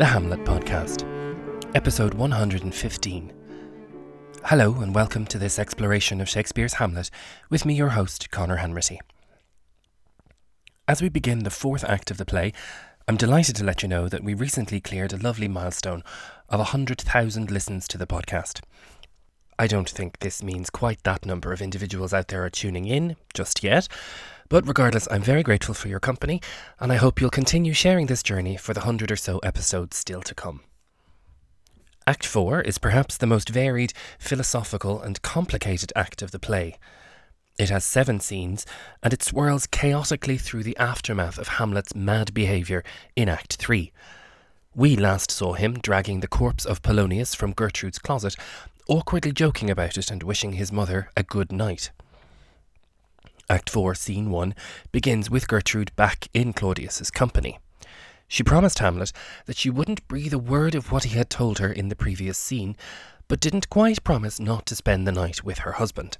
the Hamlet Podcast, episode 115. Hello, and welcome to this exploration of Shakespeare's Hamlet with me, your host, Conor Hanratty. As we begin the fourth act of the play, I'm delighted to let you know that we recently cleared a lovely milestone of 100,000 listens to the podcast. I don't think this means quite that number of individuals out there are tuning in just yet, but regardless, I'm very grateful for your company, and I hope you'll continue sharing this journey for the hundred or so episodes still to come. Act 4 is perhaps the most varied, philosophical, and complicated act of the play. It has seven scenes, and it swirls chaotically through the aftermath of Hamlet's mad behaviour in Act 3. We last saw him dragging the corpse of Polonius from Gertrude's closet, awkwardly joking about it and wishing his mother a good night. Act 4, Scene 1 begins with Gertrude back in Claudius's company. She promised Hamlet that she wouldn't breathe a word of what he had told her in the previous scene, but didn't quite promise not to spend the night with her husband.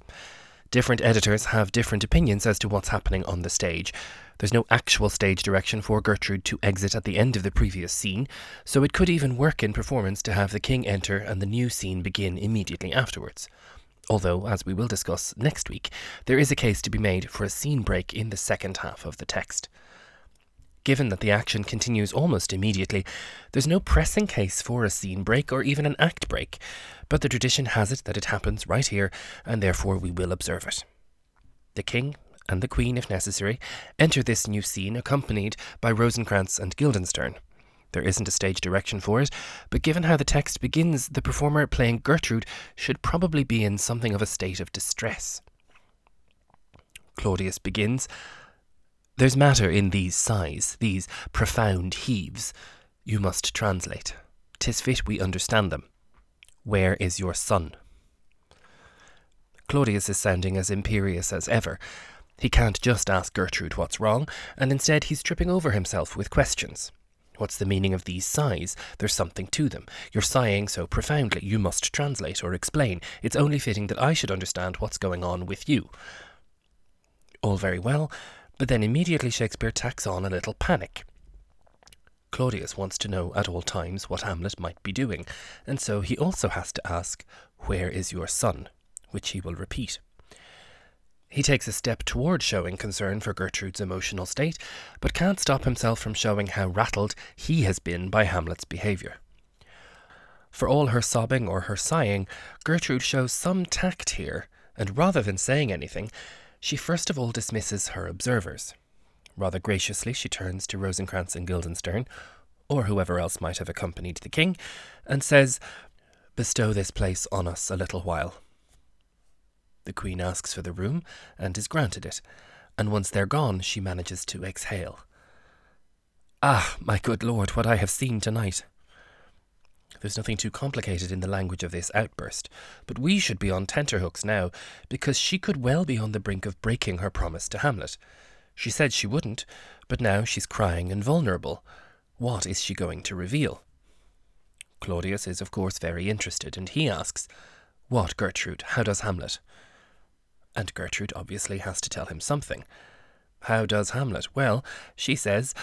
Different editors have different opinions as to what's happening on the stage. There's no actual stage direction for Gertrude to exit at the end of the previous scene, so it could even work in performance to have the king enter and the new scene begin immediately afterwards. Although, as we will discuss next week, there is a case to be made for a scene break in the second half of the text. Given that the action continues almost immediately, there's no pressing case for a scene break or even an act break, but the tradition has it that it happens right here, and therefore we will observe it. The king and the queen, if necessary, enter this new scene accompanied by Rosencrantz and Guildenstern. There isn't a stage direction for it, but given how the text begins, the performer playing Gertrude should probably be in something of a state of distress. Claudius begins There's matter in these sighs, these profound heaves. You must translate. Tis fit we understand them. Where is your son? Claudius is sounding as imperious as ever. He can't just ask Gertrude what's wrong, and instead he's tripping over himself with questions. What's the meaning of these sighs? There's something to them. You're sighing so profoundly, you must translate or explain. It's only fitting that I should understand what's going on with you. All very well, but then immediately Shakespeare tacks on a little panic. Claudius wants to know at all times what Hamlet might be doing, and so he also has to ask, Where is your son? which he will repeat. He takes a step toward showing concern for Gertrude's emotional state, but can't stop himself from showing how rattled he has been by Hamlet's behaviour. For all her sobbing or her sighing, Gertrude shows some tact here, and rather than saying anything, she first of all dismisses her observers. Rather graciously, she turns to Rosencrantz and Guildenstern, or whoever else might have accompanied the king, and says, Bestow this place on us a little while. The Queen asks for the room and is granted it, and once they're gone, she manages to exhale. Ah, my good lord, what I have seen tonight. There's nothing too complicated in the language of this outburst, but we should be on tenterhooks now, because she could well be on the brink of breaking her promise to Hamlet. She said she wouldn't, but now she's crying and vulnerable. What is she going to reveal? Claudius is, of course, very interested, and he asks, What, Gertrude? How does Hamlet? and Gertrude obviously has to tell him something. How does Hamlet? Well, she says,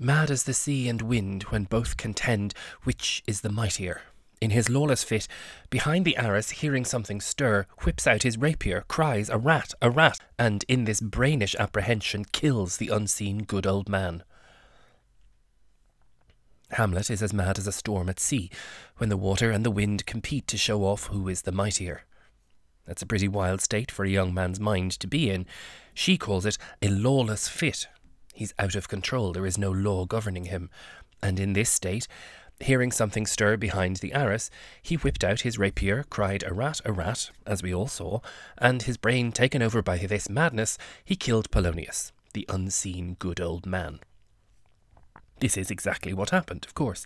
Mad as the sea and wind when both contend, which is the mightier. In his lawless fit, behind the arras, hearing something stir, whips out his rapier, cries, A rat, a rat, and in this brainish apprehension kills the unseen good old man. Hamlet is as mad as a storm at sea, when the water and the wind compete to show off who is the mightier. That's a pretty wild state for a young man's mind to be in. She calls it a lawless fit. He's out of control, there is no law governing him. And in this state, hearing something stir behind the arras, he whipped out his rapier, cried, A rat, a rat, as we all saw, and his brain taken over by this madness, he killed Polonius, the unseen good old man. This is exactly what happened, of course.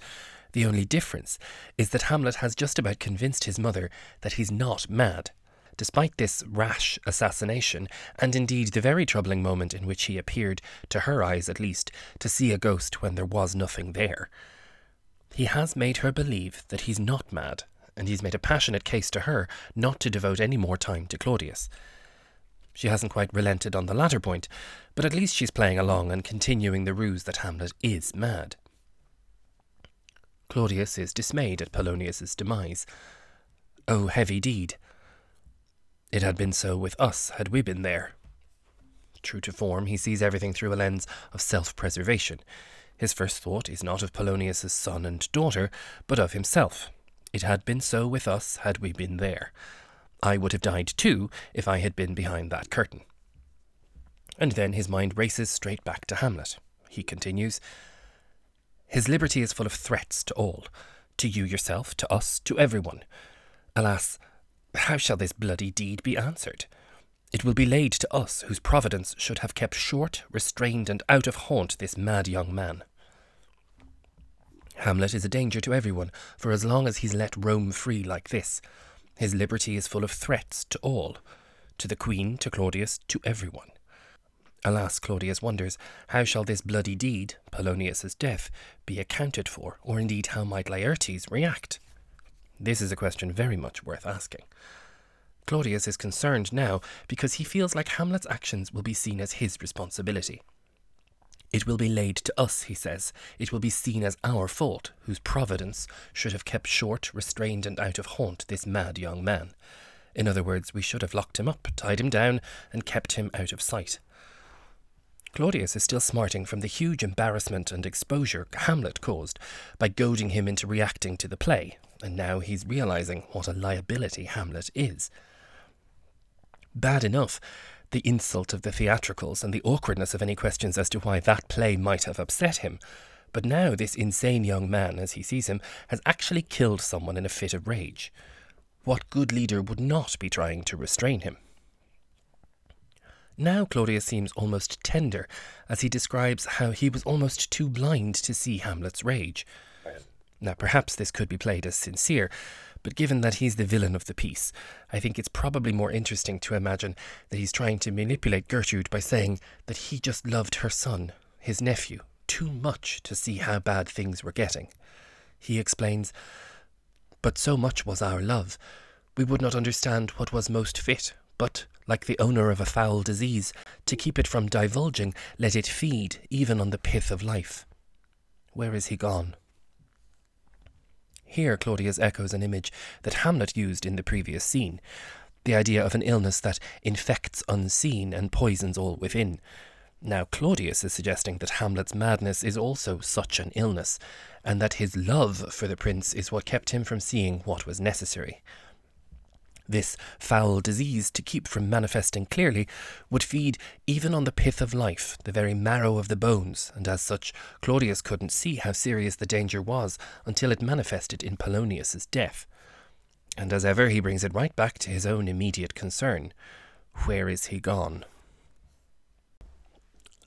The only difference is that Hamlet has just about convinced his mother that he's not mad despite this rash assassination, and indeed the very troubling moment in which he appeared, to her eyes at least, to see a ghost when there was nothing there. He has made her believe that he's not mad, and he's made a passionate case to her not to devote any more time to Claudius. She hasn't quite relented on the latter point, but at least she's playing along and continuing the ruse that Hamlet is mad. Claudius is dismayed at Polonius's demise. Oh, heavy deed! It had been so with us had we been there. True to form, he sees everything through a lens of self preservation. His first thought is not of Polonius's son and daughter, but of himself. It had been so with us had we been there. I would have died too if I had been behind that curtain. And then his mind races straight back to Hamlet. He continues His liberty is full of threats to all, to you yourself, to us, to everyone. Alas, how shall this bloody deed be answered? It will be laid to us whose providence should have kept short, restrained, and out of haunt this mad young man. Hamlet is a danger to everyone, for as long as he's let roam free like this, his liberty is full of threats to all, to the queen, to Claudius, to everyone. Alas, Claudius wonders, how shall this bloody deed, Polonius's death, be accounted for, or indeed how might Laertes react? This is a question very much worth asking. Claudius is concerned now because he feels like Hamlet's actions will be seen as his responsibility. It will be laid to us, he says. It will be seen as our fault, whose providence should have kept short, restrained, and out of haunt this mad young man. In other words, we should have locked him up, tied him down, and kept him out of sight. Claudius is still smarting from the huge embarrassment and exposure Hamlet caused by goading him into reacting to the play, and now he's realizing what a liability Hamlet is. Bad enough the insult of the theatricals and the awkwardness of any questions as to why that play might have upset him. But now this insane young man, as he sees him, has actually killed someone in a fit of rage. What good leader would not be trying to restrain him? Now Claudius seems almost tender as he describes how he was almost too blind to see Hamlet's rage. Now, perhaps this could be played as sincere, but given that he's the villain of the piece, I think it's probably more interesting to imagine that he's trying to manipulate Gertrude by saying that he just loved her son, his nephew, too much to see how bad things were getting. He explains, But so much was our love, we would not understand what was most fit, but, like the owner of a foul disease, to keep it from divulging, let it feed even on the pith of life. Where is he gone? Here, Claudius echoes an image that Hamlet used in the previous scene the idea of an illness that infects unseen and poisons all within. Now, Claudius is suggesting that Hamlet's madness is also such an illness, and that his love for the prince is what kept him from seeing what was necessary. This foul disease, to keep from manifesting clearly, would feed even on the pith of life, the very marrow of the bones, and as such, Claudius couldn't see how serious the danger was until it manifested in Polonius's death. And as ever, he brings it right back to his own immediate concern where is he gone?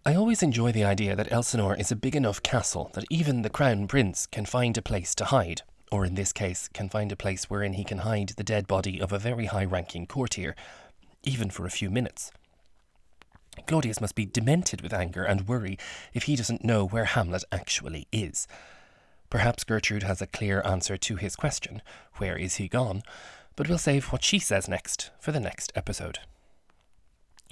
I always enjoy the idea that Elsinore is a big enough castle that even the Crown Prince can find a place to hide or in this case, can find a place wherein he can hide the dead body of a very high ranking courtier, even for a few minutes. Claudius must be demented with anger and worry if he doesn't know where Hamlet actually is. Perhaps Gertrude has a clear answer to his question where is he gone? But we'll save what she says next for the next episode.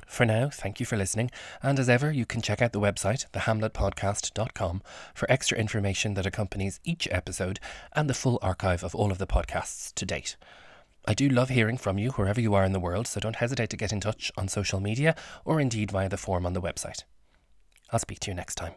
For now, thank you for listening, and as ever, you can check out the website, thehamletpodcast.com, for extra information that accompanies each episode and the full archive of all of the podcasts to date. I do love hearing from you wherever you are in the world, so don't hesitate to get in touch on social media or indeed via the form on the website. I'll speak to you next time.